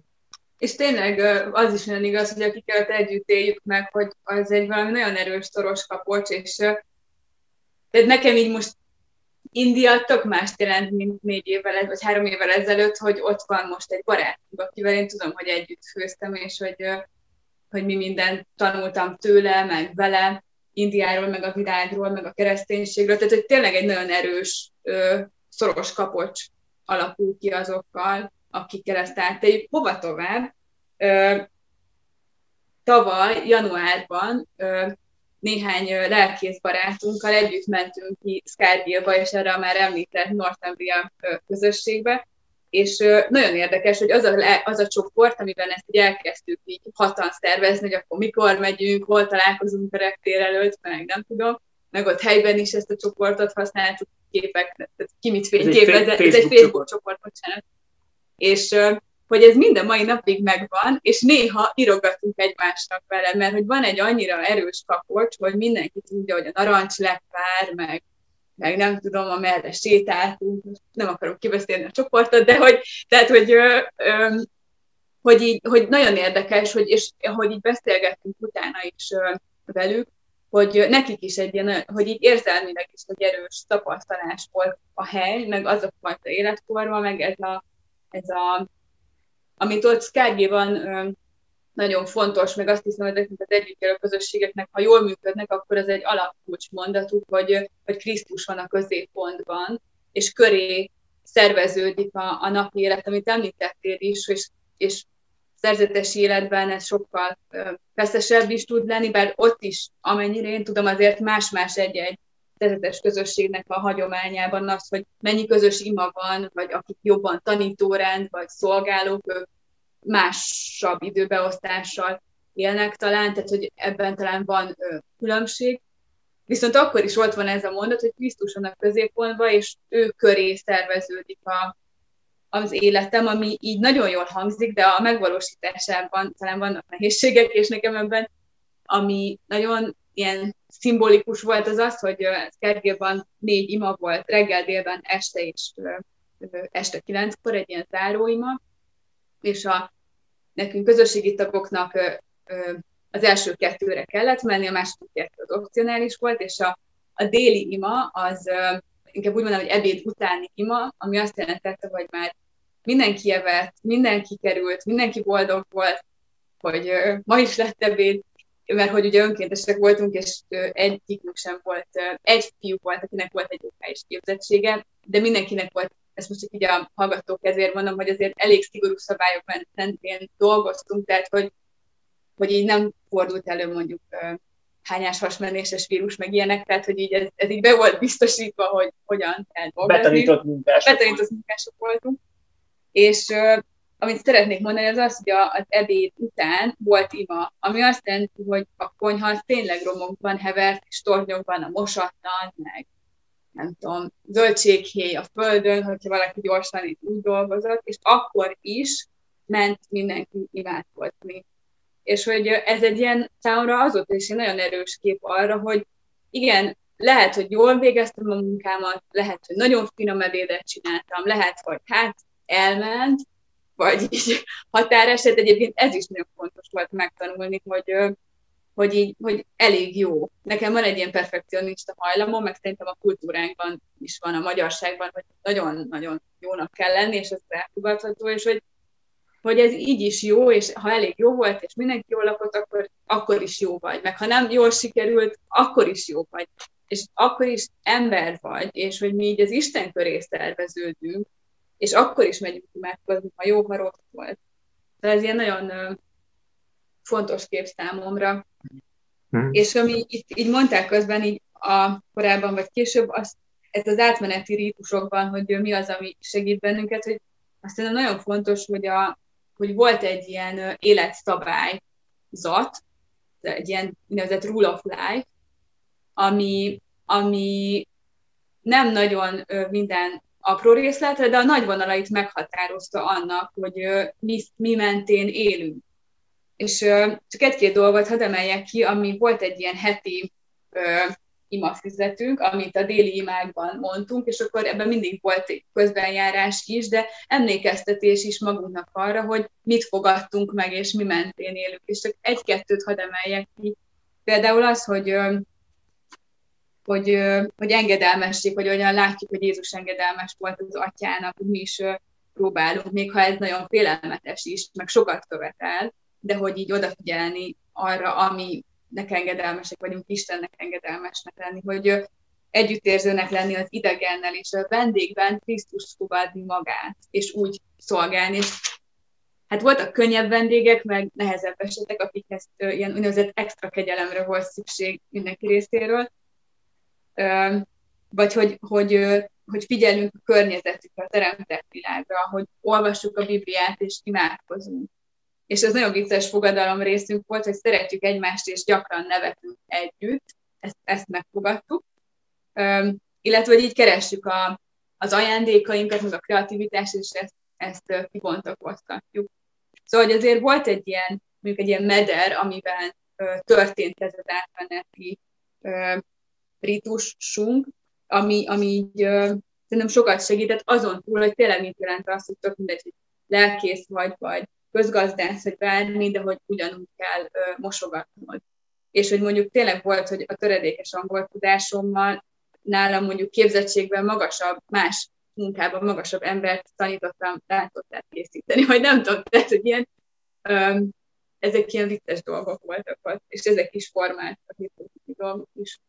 És tényleg az is nagyon igaz, hogy akikkel együtt éljük meg, hogy az egy valami nagyon erős szoros kapocs, és de nekem így most India tök mást jelent, mint négy évvel, vagy három évvel ezelőtt, hogy ott van most egy barátunk, akivel én tudom, hogy együtt főztem, és hogy, hogy mi mindent tanultam tőle, meg vele, Indiáról, meg a világról, meg a kereszténységről, tehát hogy tényleg egy nagyon erős, szoros kapocs alakul ki azokkal, akikkel ezt átteljük. Hova tovább? Tavaly, januárban néhány lelkész barátunkkal együtt mentünk ki Skárgilba, és erre a már említett Northumbria közösségbe, és nagyon érdekes, hogy az a, az a csoport, amiben ezt így elkezdtük így hatan szervezni, hogy akkor mikor megyünk, hol találkozunk a reptér előtt, meg nem tudom, meg ott helyben is ezt a csoportot használtuk, képek, tehát ki mit fényképez, ez, ez egy Facebook csoport, bocsánat. És hogy ez minden mai napig megvan, és néha írogatunk egymásnak vele, mert hogy van egy annyira erős kapocs, hogy mindenki tudja, hogy a narancslepár, meg, meg nem tudom, amerre sétáltunk, nem akarom kibeszélni a csoportot, de hogy, tehát, hogy, ö, ö, hogy, így, hogy nagyon érdekes, hogy, és hogy így beszélgettünk utána is ö, velük, hogy nekik is egy ilyen, hogy így érzelmileg is egy erős tapasztalás volt a hely, meg az a fajta életforma, meg ez a, ez a amit ott Skárgéban nagyon fontos, meg azt hiszem, hogy ezeknek az együttélő közösségeknek, ha jól működnek, akkor ez egy alapkulcs mondatuk, hogy, hogy Krisztus van a középpontban, és köré szerveződik a, a napi élet, amit említettél is, és, és szerzetesi életben ez sokkal feszesebb is tud lenni, bár ott is, amennyire én tudom, azért más-más egy-egy szerzetes közösségnek a hagyományában az, hogy mennyi közös ima van, vagy akik jobban tanítórend, vagy szolgálók, ők másabb időbeosztással élnek talán, tehát hogy ebben talán van különbség. Viszont akkor is ott van ez a mondat, hogy Krisztus a középpontban, és ő köré szerveződik a, az életem, ami így nagyon jól hangzik, de a megvalósításában talán vannak nehézségek, és nekem ebben, ami nagyon ilyen szimbolikus volt az az, hogy Szkergélban négy ima volt, reggel, délben, este és este kilenckor, egy ilyen záróima, és a nekünk közösségi tagoknak az első kettőre kellett menni, a második kettő az opcionális volt, és a, a déli ima az inkább úgy mondom, hogy ebéd utáni ima, ami azt jelentette, hogy már mindenki evett, mindenki került, mindenki boldog volt, hogy ma is lett ebéd, mert hogy ugye önkéntesek voltunk, és egyikünk sem volt, egy fiú volt, akinek volt egy okáis képzettsége, de mindenkinek volt, ezt most csak így a hallgatók ezért mondom, hogy azért elég szigorú szabályok mentén dolgoztunk, tehát hogy, hogy így nem fordult elő mondjuk hányás hasmenéses vírus, meg ilyenek, tehát hogy így ez, ez így be volt biztosítva, hogy hogyan kell dolgozni. Betanított munkások. Betanított munkások voltunk. És amit szeretnék mondani, az az, hogy az ebéd után volt ima, ami azt jelenti, hogy a konyha tényleg romokban hevert, és tornyokban a mosatlan, meg nem tudom, zöldséghéj a földön, hogyha valaki gyorsan itt úgy dolgozott, és akkor is ment mindenki imádkozni. És hogy ez egy ilyen számomra azóta is egy nagyon erős kép arra, hogy igen, lehet, hogy jól végeztem a munkámat, lehet, hogy nagyon finom ebédet csináltam, lehet, hogy hát elment, vagy így határeset. Egyébként ez is nagyon fontos volt megtanulni, hogy, hogy, így, hogy elég jó. Nekem van egy ilyen perfekcionista hajlamom, meg szerintem a kultúránkban is van, a magyarságban, hogy nagyon-nagyon jónak kell lenni, és ez elfogadható, és hogy, hogy ez így is jó, és ha elég jó volt, és mindenki jól lakott, akkor, akkor is jó vagy. Meg ha nem jól sikerült, akkor is jó vagy. És akkor is ember vagy, és hogy mi így az Isten köré szerveződünk, és akkor is megyünk imádkozni, ha jó, ha rossz volt. Tehát ez ilyen nagyon fontos kép számomra. Hmm. És ami itt így mondták közben, így a korábban vagy később, az, ez az átmeneti rítusokban, hogy mi az, ami segít bennünket, hogy azt hiszem nagyon fontos, hogy, a, hogy volt egy ilyen életszabályzat, egy ilyen úgynevezett rule of life, ami, ami nem nagyon minden apró részletre, de a nagy vonalait meghatározta annak, hogy mi, mi mentén élünk. És csak egy-két dolgot hadd emeljek ki, ami volt egy ilyen heti imafizetünk, amit a déli imákban mondtunk, és akkor ebben mindig volt közbenjárás is, de emlékeztetés is magunknak arra, hogy mit fogadtunk meg, és mi mentén élünk. És csak egy-kettőt hadd emeljek ki. Például az, hogy hogy, hogy engedelmesség, hogy olyan látjuk, hogy Jézus engedelmes volt az atyának, hogy mi is próbálunk, még ha ez nagyon félelmetes is, meg sokat követel, de hogy így odafigyelni arra, ami nek engedelmesek vagyunk, Istennek engedelmesnek lenni, hogy együttérzőnek lenni az idegennel, és a vendégben Krisztus fogadni magát, és úgy szolgálni. És hát voltak könnyebb vendégek, meg nehezebb esetek, akikhez ilyen úgynevezett extra kegyelemre volt szükség mindenki részéről, vagy hogy, hogy, hogy figyelünk a környezetükre, a teremtett világra, hogy olvassuk a Bibliát és imádkozunk. És ez nagyon vicces fogadalom részünk volt, hogy szeretjük egymást, és gyakran nevetünk együtt, ezt, ezt megfogadtuk. Illetve, hogy így keressük a, az ajándékainkat, meg a kreativitást, és ezt, ezt kibontakoztatjuk. Szóval, hogy azért volt egy ilyen, mondjuk egy ilyen meder, amiben történt ez az átmeneti ritusunk, ami, ami így uh, szerintem sokat segített azon túl, hogy tényleg mit jelent azt, hogy tök mindegy, hogy lelkész vagy, vagy közgazdász, vagy bármi, de hogy ugyanúgy kell uh, mosogatnod. És hogy mondjuk tényleg volt, hogy a töredékes angol tudásommal nálam mondjuk képzettségben magasabb, más munkában magasabb embert tanítottam látottát készíteni, vagy nem tudom, tehát, hogy ilyen, um, ezek ilyen vicces dolgok voltak, és ezek is formáltak a dolgok is.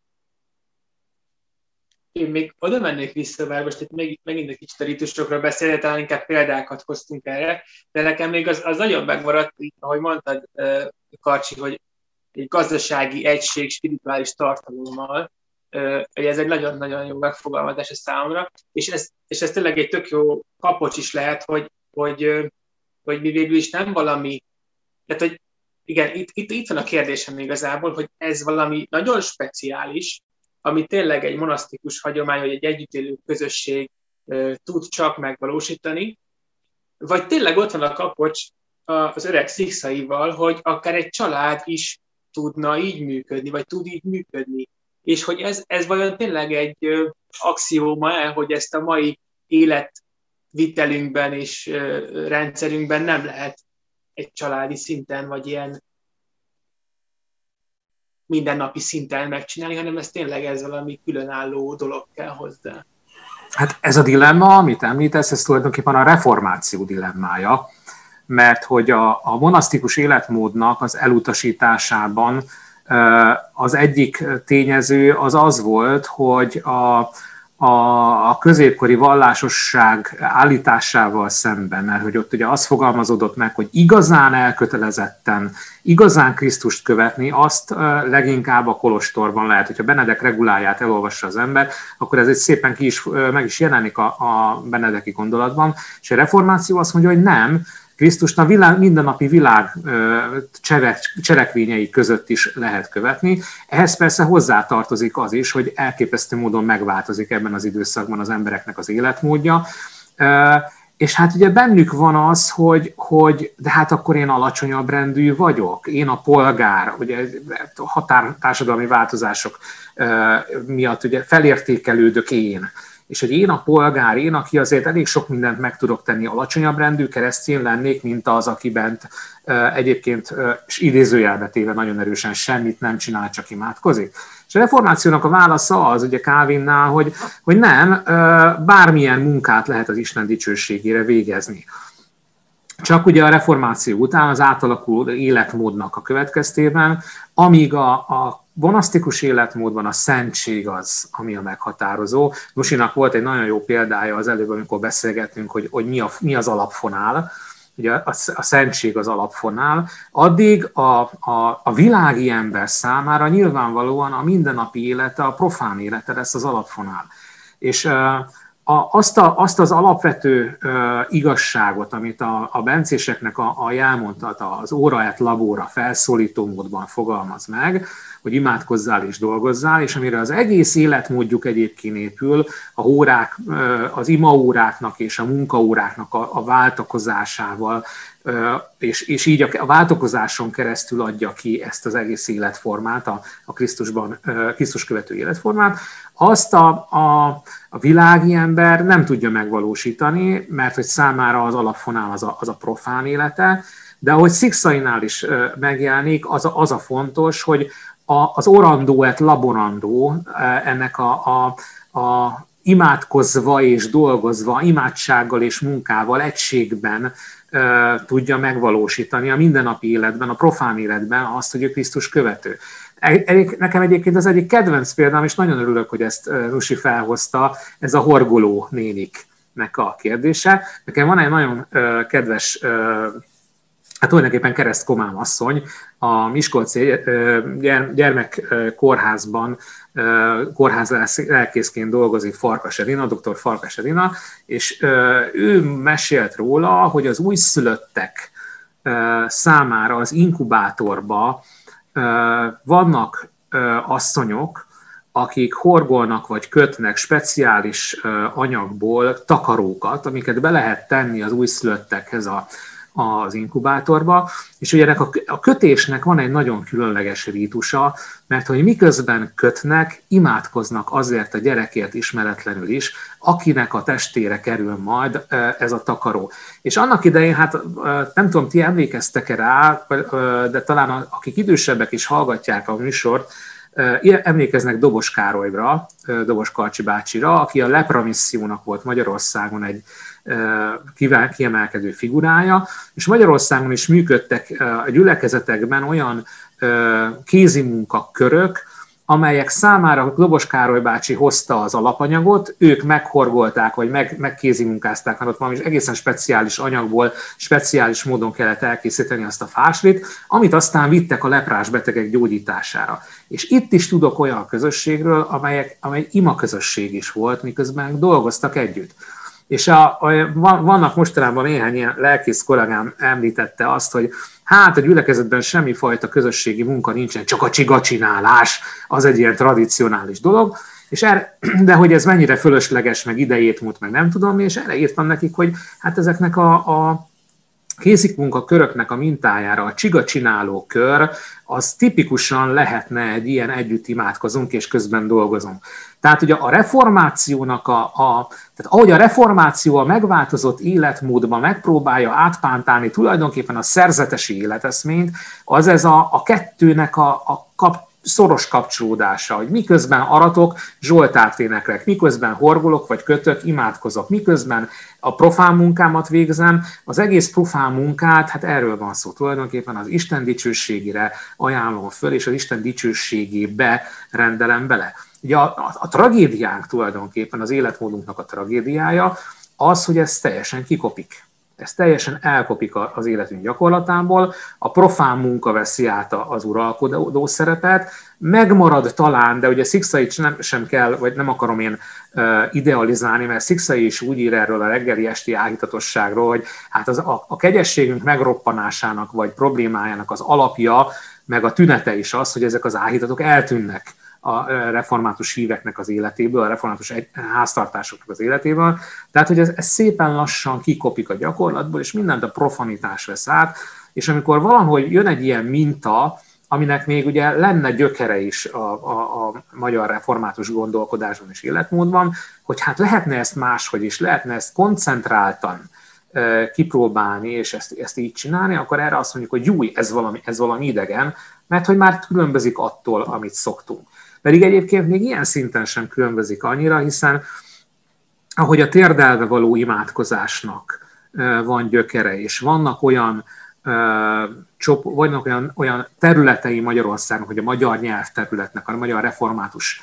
Én még oda mennék vissza, mert most itt meg, megint egy kicsit a ritusokról beszélni, talán inkább példákat hoztunk erre, de nekem még az, az nagyon megmaradt, ahogy mondtad, Karcsi, hogy egy gazdasági egység spirituális tartalommal, ez egy nagyon-nagyon jó megfogalmazás a számomra, és ez, és ez tényleg egy tök jó kapocs is lehet, hogy, hogy, hogy mi végül is nem valami, tehát hogy igen, itt, itt, itt van a kérdésem igazából, hogy ez valami nagyon speciális, ami tényleg egy monasztikus hagyomány, vagy egy együttélő közösség tud csak megvalósítani, vagy tényleg ott van a kapocs az öreg szikszaival, hogy akár egy család is tudna így működni, vagy tud így működni. És hogy ez, ez vajon tényleg egy axióma el, hogy ezt a mai életvitelünkben és rendszerünkben nem lehet egy családi szinten, vagy ilyen mindennapi szinten megcsinálni, hanem ez tényleg ez valami különálló dolog kell hozzá. Hát ez a dilemma, amit említesz, ez tulajdonképpen a reformáció dilemmája, mert hogy a, a monasztikus életmódnak az elutasításában az egyik tényező az az volt, hogy a, a, a középkori vallásosság állításával szemben, mert hogy ott ugye az fogalmazódott meg, hogy igazán elkötelezetten, igazán Krisztust követni, azt leginkább a kolostorban lehet. Hogyha Benedek reguláját elolvassa az ember, akkor ez egy szépen ki is, meg is jelenik a, a Benedeki gondolatban, és a reformáció azt mondja, hogy nem, Krisztust a világ, mindennapi világ cselek, cselekvényei között is lehet követni. Ehhez persze hozzátartozik az is, hogy elképesztő módon megváltozik ebben az időszakban az embereknek az életmódja. És hát ugye bennük van az, hogy, hogy de hát akkor én alacsonyabb rendű vagyok, én a polgár, ugye a határtársadalmi változások miatt ugye felértékelődök én és hogy én a polgár, én, aki azért elég sok mindent meg tudok tenni, alacsonyabb rendű keresztény lennék, mint az, aki bent egyébként, és idézőjelbe téve nagyon erősen semmit nem csinál, csak imádkozik. És a reformációnak a válasza az, ugye Calvinnál, hogy, hogy nem, bármilyen munkát lehet az Isten dicsőségére végezni. Csak ugye a reformáció után az átalakuló életmódnak a következtében, amíg a, a monasztikus életmódban a szentség az, ami a meghatározó. Nusinak volt egy nagyon jó példája az előbb, amikor beszélgettünk, hogy, hogy mi, a, mi az alapfonál, ugye a, a szentség az alapfonál, addig a, a, a világi ember számára nyilvánvalóan a mindennapi élete, a profán élete lesz az alapfonál. És a, azt, a, azt az alapvető uh, igazságot, amit a, a bencéseknek a, a jelmondat, az óraet labóra felszólító módban fogalmaz meg, hogy imádkozzál és dolgozzál, és amire az egész életmódjuk egyébként épül, a órák, az imaóráknak és a munkaóráknak a, a váltakozásával, és, és így a váltokozáson keresztül adja ki ezt az egész életformát, a, a Krisztusban, Krisztus követő életformát, azt a, a, a világi ember nem tudja megvalósítani, mert hogy számára az alapfonál az a, az a profán élete, de ahogy Szikszainál is megjelenik, az a, az a fontos, hogy a, az orandó et laborandó ennek a, a, a imádkozva és dolgozva, imádsággal és munkával egységben tudja megvalósítani a mindennapi életben, a profán életben azt, hogy ő Krisztus követő. Nekem egyébként az egyik kedvenc példám, és nagyon örülök, hogy ezt Rusi felhozta, ez a horgoló néniknek a kérdése. Nekem van egy nagyon kedves hát tulajdonképpen keresztkomám asszony, a Miskolci gyermekkórházban kórház lelkészként dolgozik Farkas Edina, dr. Farkas Edina, és ő mesélt róla, hogy az újszülöttek számára az inkubátorba vannak asszonyok, akik horgolnak vagy kötnek speciális anyagból takarókat, amiket be lehet tenni az újszülöttekhez a az inkubátorba, és ugye ennek a kötésnek van egy nagyon különleges rítusa, mert hogy miközben kötnek, imádkoznak azért a gyerekért ismeretlenül is, akinek a testére kerül majd ez a takaró. És annak idején, hát nem tudom, ti emlékeztek-e rá, de talán akik idősebbek is hallgatják a műsort, emlékeznek Dobos Károlyra, Dobos Karcsi bácsira, aki a Lepra missziónak volt Magyarországon egy kiemelkedő figurája, és Magyarországon is működtek a gyülekezetekben olyan kézimunkakörök, amelyek számára Lobos Károly bácsi hozta az alapanyagot, ők meghorgolták, vagy meg, megkézimunkázták, mert ott valami egészen speciális anyagból, speciális módon kellett elkészíteni azt a fáslit, amit aztán vittek a leprás betegek gyógyítására. És itt is tudok olyan közösségről, amelyek, amely ima közösség is volt, miközben dolgoztak együtt. És a, a, vannak mostanában néhány ilyen lelkész kollégám említette azt, hogy hát a gyülekezetben semmifajta közösségi munka nincsen, csak a csigacsinálás, az egy ilyen tradicionális dolog, és erre, de hogy ez mennyire fölösleges, meg idejét múlt, meg nem tudom, és erre írtam nekik, hogy hát ezeknek a, a kézikmunka köröknek a mintájára a csiga csináló kör, az tipikusan lehetne egy ilyen együtt imádkozunk és közben dolgozunk. Tehát ugye a reformációnak a, a tehát ahogy a reformáció a megváltozott életmódban megpróbálja átpántálni tulajdonképpen a szerzetesi életeszményt, az ez a, a kettőnek a, a kap, szoros kapcsolódása, hogy miközben aratok, Zsoltát éneklek, miközben horgolok vagy kötök, imádkozok, miközben a profán munkámat végzem, az egész profán munkát, hát erről van szó tulajdonképpen, az Isten dicsőségére ajánlom föl, és az Isten dicsőségébe rendelem bele. Ugye a, a, a tragédiánk tulajdonképpen, az életmódunknak a tragédiája az, hogy ez teljesen kikopik. Ez teljesen elkopik az életünk gyakorlatából, a profán munka veszi át az uralkodó szerepet, megmarad talán, de ugye Szikszai nem, sem kell, vagy nem akarom én idealizálni, mert Szikszai is úgy ír erről a reggeli esti áhítatosságról, hogy hát az, a, a kegyességünk megroppanásának, vagy problémájának az alapja, meg a tünete is az, hogy ezek az áhítatok eltűnnek a református híveknek az életéből, a református háztartásoknak az életéből. Tehát, hogy ez, ez szépen lassan kikopik a gyakorlatból, és mindent a profanitás vesz át, és amikor valahogy jön egy ilyen minta, aminek még ugye lenne gyökere is a, a, a magyar református gondolkodásban és életmódban, hogy hát lehetne ezt máshogy is, lehetne ezt koncentráltan kipróbálni, és ezt, ezt így csinálni, akkor erre azt mondjuk, hogy júj, ez valami, ez valami idegen, mert hogy már különbözik attól, amit szoktunk. Pedig egyébként még ilyen szinten sem különbözik annyira, hiszen ahogy a térdelve való imádkozásnak van gyökere, és vannak olyan csop, vannak olyan, olyan területei Magyarországon, hogy a magyar nyelvterületnek, a magyar református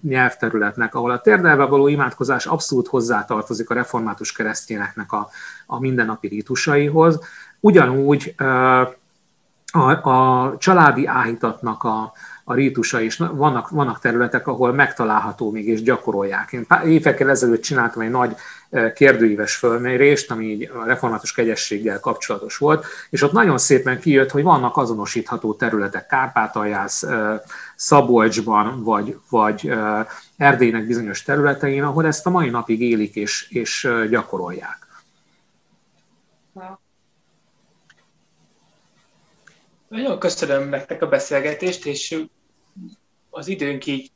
nyelvterületnek, ahol a térdelve való imádkozás abszolút hozzátartozik a református keresztényeknek a, a mindennapi rítusaihoz. Ugyanúgy a, a családi áhítatnak a, a rítusa, és vannak, vannak területek, ahol megtalálható még és gyakorolják. Én évekkel ezelőtt csináltam egy nagy kérdőíves fölmérést, ami így a református kegyességgel kapcsolatos volt, és ott nagyon szépen kijött, hogy vannak azonosítható területek Kárpátaljász, Szabolcsban, vagy, vagy Erdélynek bizonyos területein, ahol ezt a mai napig élik és, és gyakorolják. Nagyon köszönöm nektek a beszélgetést, és az időnk így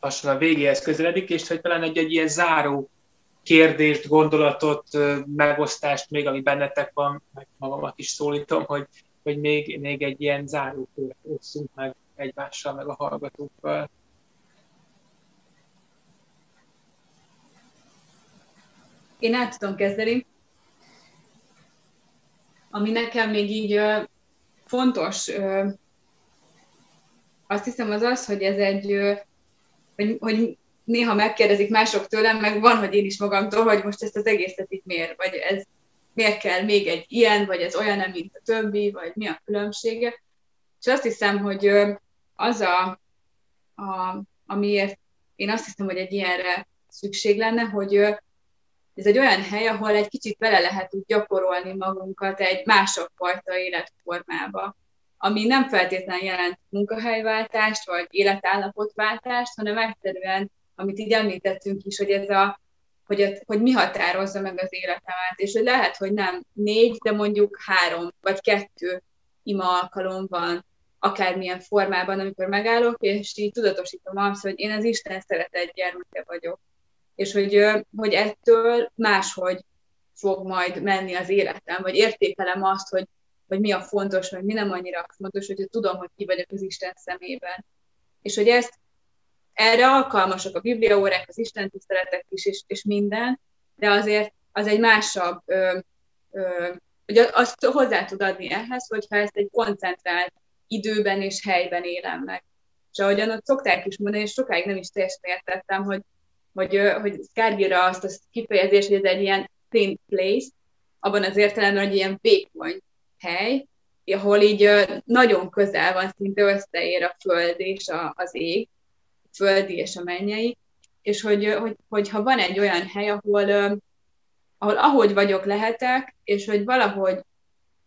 lassan a végéhez közeledik, és hogy talán egy, egy ilyen záró kérdést, gondolatot, megosztást még, ami bennetek van, meg magamat is szólítom, hogy, hogy még, még egy ilyen záró kört osszunk meg egymással, meg a hallgatókkal. Én át tudom kezdeni. Ami nekem még így fontos azt hiszem az az, hogy ez egy, hogy, hogy néha megkérdezik mások tőlem, meg van, hogy én is magamtól, hogy most ezt az egészet itt miért, vagy ez miért kell még egy ilyen, vagy ez olyan, mint a többi, vagy mi a különbsége. És azt hiszem, hogy az a, a amiért én azt hiszem, hogy egy ilyenre szükség lenne, hogy ez egy olyan hely, ahol egy kicsit bele lehet úgy gyakorolni magunkat egy másabb fajta életformába ami nem feltétlenül jelent munkahelyváltást, vagy életállapotváltást, hanem egyszerűen, amit így említettünk is, hogy ez a hogy, hogy mi határozza meg az életemet, és hogy lehet, hogy nem négy, de mondjuk három vagy kettő ima alkalom van, akármilyen formában, amikor megállok, és így tudatosítom azt, hogy én az Isten szeretett gyermeke vagyok. És hogy, hogy ettől máshogy fog majd menni az életem, vagy értékelem azt, hogy vagy mi a fontos, vagy mi nem annyira fontos, hogy tudom, hogy ki vagyok az Isten szemében. És hogy ezt erre alkalmasak a bibliaórák, az Isten tiszteletek is, és, és minden, de azért az egy másabb, ö, ö, hogy azt hozzá tud adni ehhez, hogyha ezt egy koncentrált időben és helyben élem meg. És ahogyan ott szokták is mondani, és sokáig nem is teljesen értettem, hogy, hogy, hogy Skárgira azt a kifejezést, hogy ez egy ilyen thin place, abban az értelemben, hogy ilyen vékony hely, ahol így nagyon közel van, szinte összeér a föld és a, az ég, a földi és a mennyei, és hogy, hogy, hogy ha van egy olyan hely, ahol, ahol ahogy vagyok lehetek, és hogy valahogy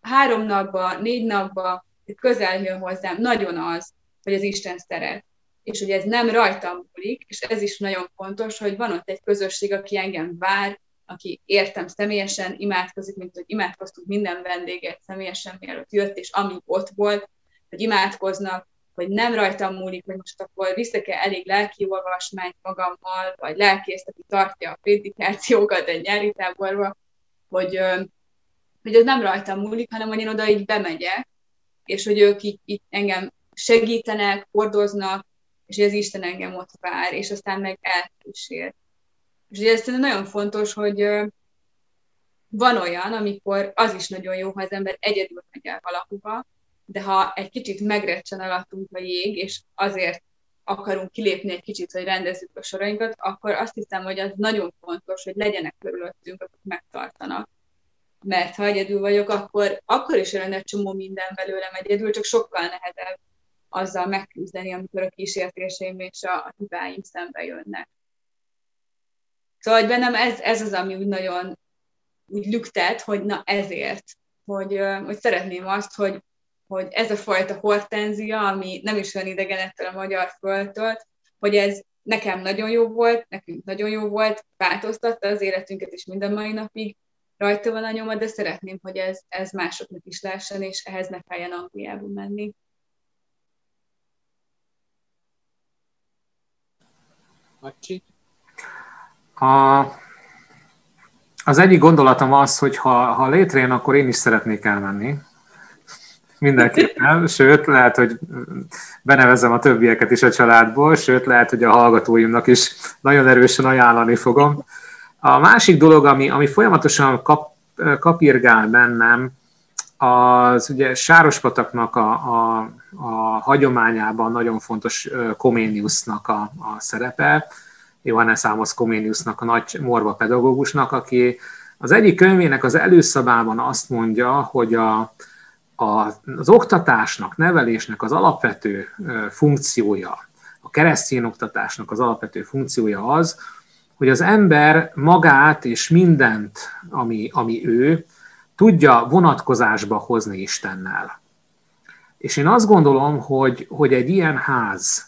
három napba, négy napba közel jön hozzám, nagyon az, hogy az Isten szeret. És hogy ez nem rajtam múlik, és ez is nagyon fontos, hogy van ott egy közösség, aki engem vár, aki értem személyesen, imádkozik, mint hogy imádkoztunk minden vendéget személyesen, mielőtt jött, és amíg ott volt, hogy imádkoznak, hogy nem rajtam múlik, hogy most akkor vissza-e elég lelki olvasmányt magammal, vagy lelkészt, aki tartja a prédikációkat egy nyári táborba, hogy, hogy ez nem rajtam múlik, hanem hogy én oda így bemegyek, és hogy ők így, így engem segítenek, hordoznak, és hogy az Isten engem ott vár, és aztán meg elkísér. És ugye ez nagyon fontos, hogy van olyan, amikor az is nagyon jó, ha az ember egyedül megy el valahova, de ha egy kicsit megrecsen alattunk a jég, és azért akarunk kilépni egy kicsit, hogy rendezzük a sorainkat, akkor azt hiszem, hogy az nagyon fontos, hogy legyenek körülöttünk, akik megtartanak. Mert ha egyedül vagyok, akkor, akkor is jön egy csomó minden belőlem egyedül, csak sokkal nehezebb azzal megküzdeni, amikor a kísértéseim és a, a hibáim szembe jönnek. Szóval, hogy bennem ez, ez az, ami úgy nagyon úgy lüktet, hogy na ezért, hogy, hogy szeretném azt, hogy, hogy ez a fajta hortenzia, ami nem is olyan idegen ettől a magyar földtől, hogy ez nekem nagyon jó volt, nekünk nagyon jó volt, változtatta az életünket is minden mai napig, rajta van a nyoma, de szeretném, hogy ez, ez másoknak is lehessen, és ehhez ne kelljen Angliába menni. Macsi? A, az egyik gondolatom az, hogy ha, ha létrejön, akkor én is szeretnék elmenni. Mindenképpen, sőt, lehet, hogy benevezem a többieket is a családból, sőt, lehet, hogy a hallgatóimnak is nagyon erősen ajánlani fogom. A másik dolog, ami, ami folyamatosan kap, kapirgál bennem, az ugye Sárospataknak a, a, a hagyományában nagyon fontos Koméniusnak a, a szerepe, Johannes Amos Comeniusnak, a nagy morva pedagógusnak, aki az egyik könyvének az előszabában azt mondja, hogy a, a, az oktatásnak, nevelésnek az alapvető funkciója, a keresztény oktatásnak az alapvető funkciója az, hogy az ember magát és mindent, ami, ami ő, tudja vonatkozásba hozni Istennel. És én azt gondolom, hogy, hogy egy ilyen ház,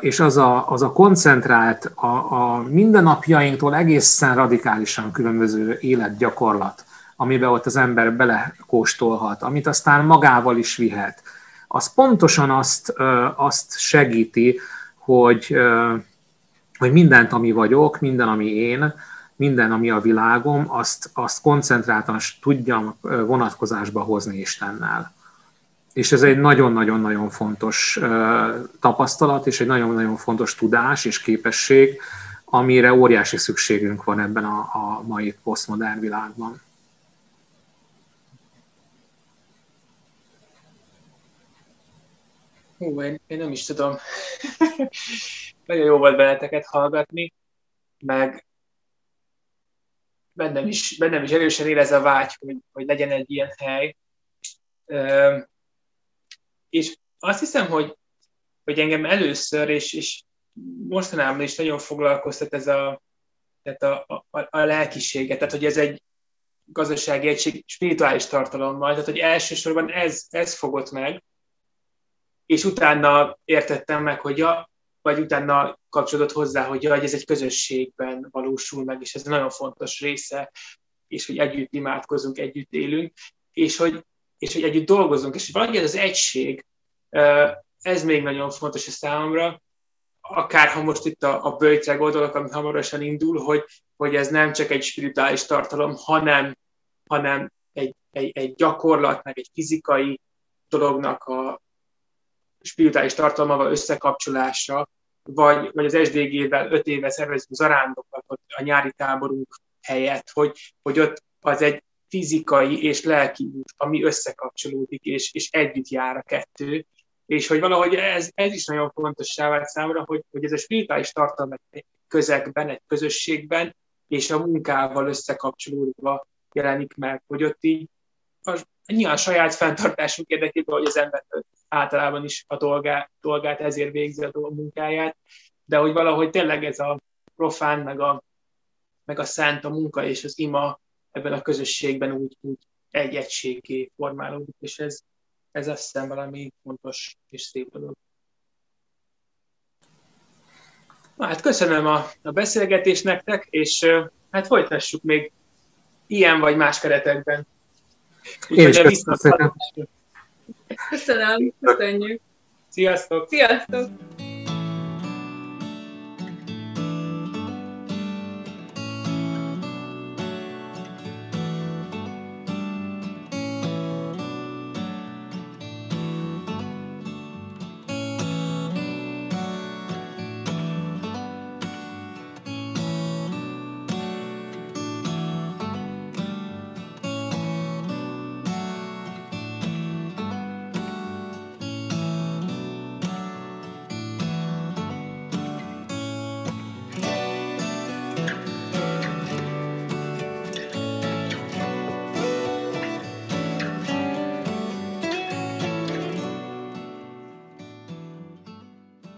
és az a, az a koncentrált, a, a mindennapjainktól egészen radikálisan különböző életgyakorlat, amiben ott az ember belekóstolhat, amit aztán magával is vihet, az pontosan azt, azt segíti, hogy, hogy mindent, ami vagyok, minden, ami én, minden, ami a világom, azt, azt koncentráltan tudjam vonatkozásba hozni Istennel és ez egy nagyon-nagyon-nagyon fontos tapasztalat, és egy nagyon-nagyon fontos tudás és képesség, amire óriási szükségünk van ebben a, a mai posztmodern világban. Hú, én, én nem is tudom. Nagyon jó volt benneteket hallgatni, meg bennem is, bennem is erősen érez a vágy, hogy, hogy legyen egy ilyen hely és azt hiszem, hogy, hogy engem először, és, és mostanában is nagyon foglalkoztat ez a, tehát a, a, a lelkiséget, tehát hogy ez egy gazdasági egység spirituális tartalommal, tehát hogy elsősorban ez, ez fogott meg, és utána értettem meg, hogy ja, vagy utána kapcsolódott hozzá, hogy ja, hogy ez egy közösségben valósul meg, és ez nagyon fontos része, és hogy együtt imádkozunk, együtt élünk, és hogy és hogy együtt dolgozunk, és valahogy ez az egység, ez még nagyon fontos a számomra, akár ha most itt a, a bőjtre gondolok, ami hamarosan indul, hogy, hogy ez nem csak egy spirituális tartalom, hanem, hanem egy, egy, egy gyakorlat, meg egy fizikai dolognak a spirituális tartalmával összekapcsolása, vagy, vagy az SDG-vel öt éve szervezünk zarándokat a nyári táborunk helyett, hogy, hogy ott az egy fizikai és lelki út, ami összekapcsolódik, és, és együtt jár a kettő, és hogy valahogy ez, ez is nagyon fontos vált számomra, hogy, hogy ez a spirituális tartalom egy közegben, egy közösségben, és a munkával összekapcsolódva jelenik meg, hogy ott így a, nyilván saját fenntartásunk érdekében, hogy az ember általában is a dolgát, dolgát ezért végzi a munkáját, de hogy valahogy tényleg ez a profán, meg a, meg a szent, a munka és az ima ebben a közösségben úgy, úgy egy egységé formálódik, és ez, ez azt hiszem valami fontos és szép dolog. Na, hát köszönöm a, a beszélgetést nektek, és hát folytassuk még ilyen vagy más keretekben. Én is köszönöm. Köszönöm, köszönjük. Sziasztok! Sziasztok!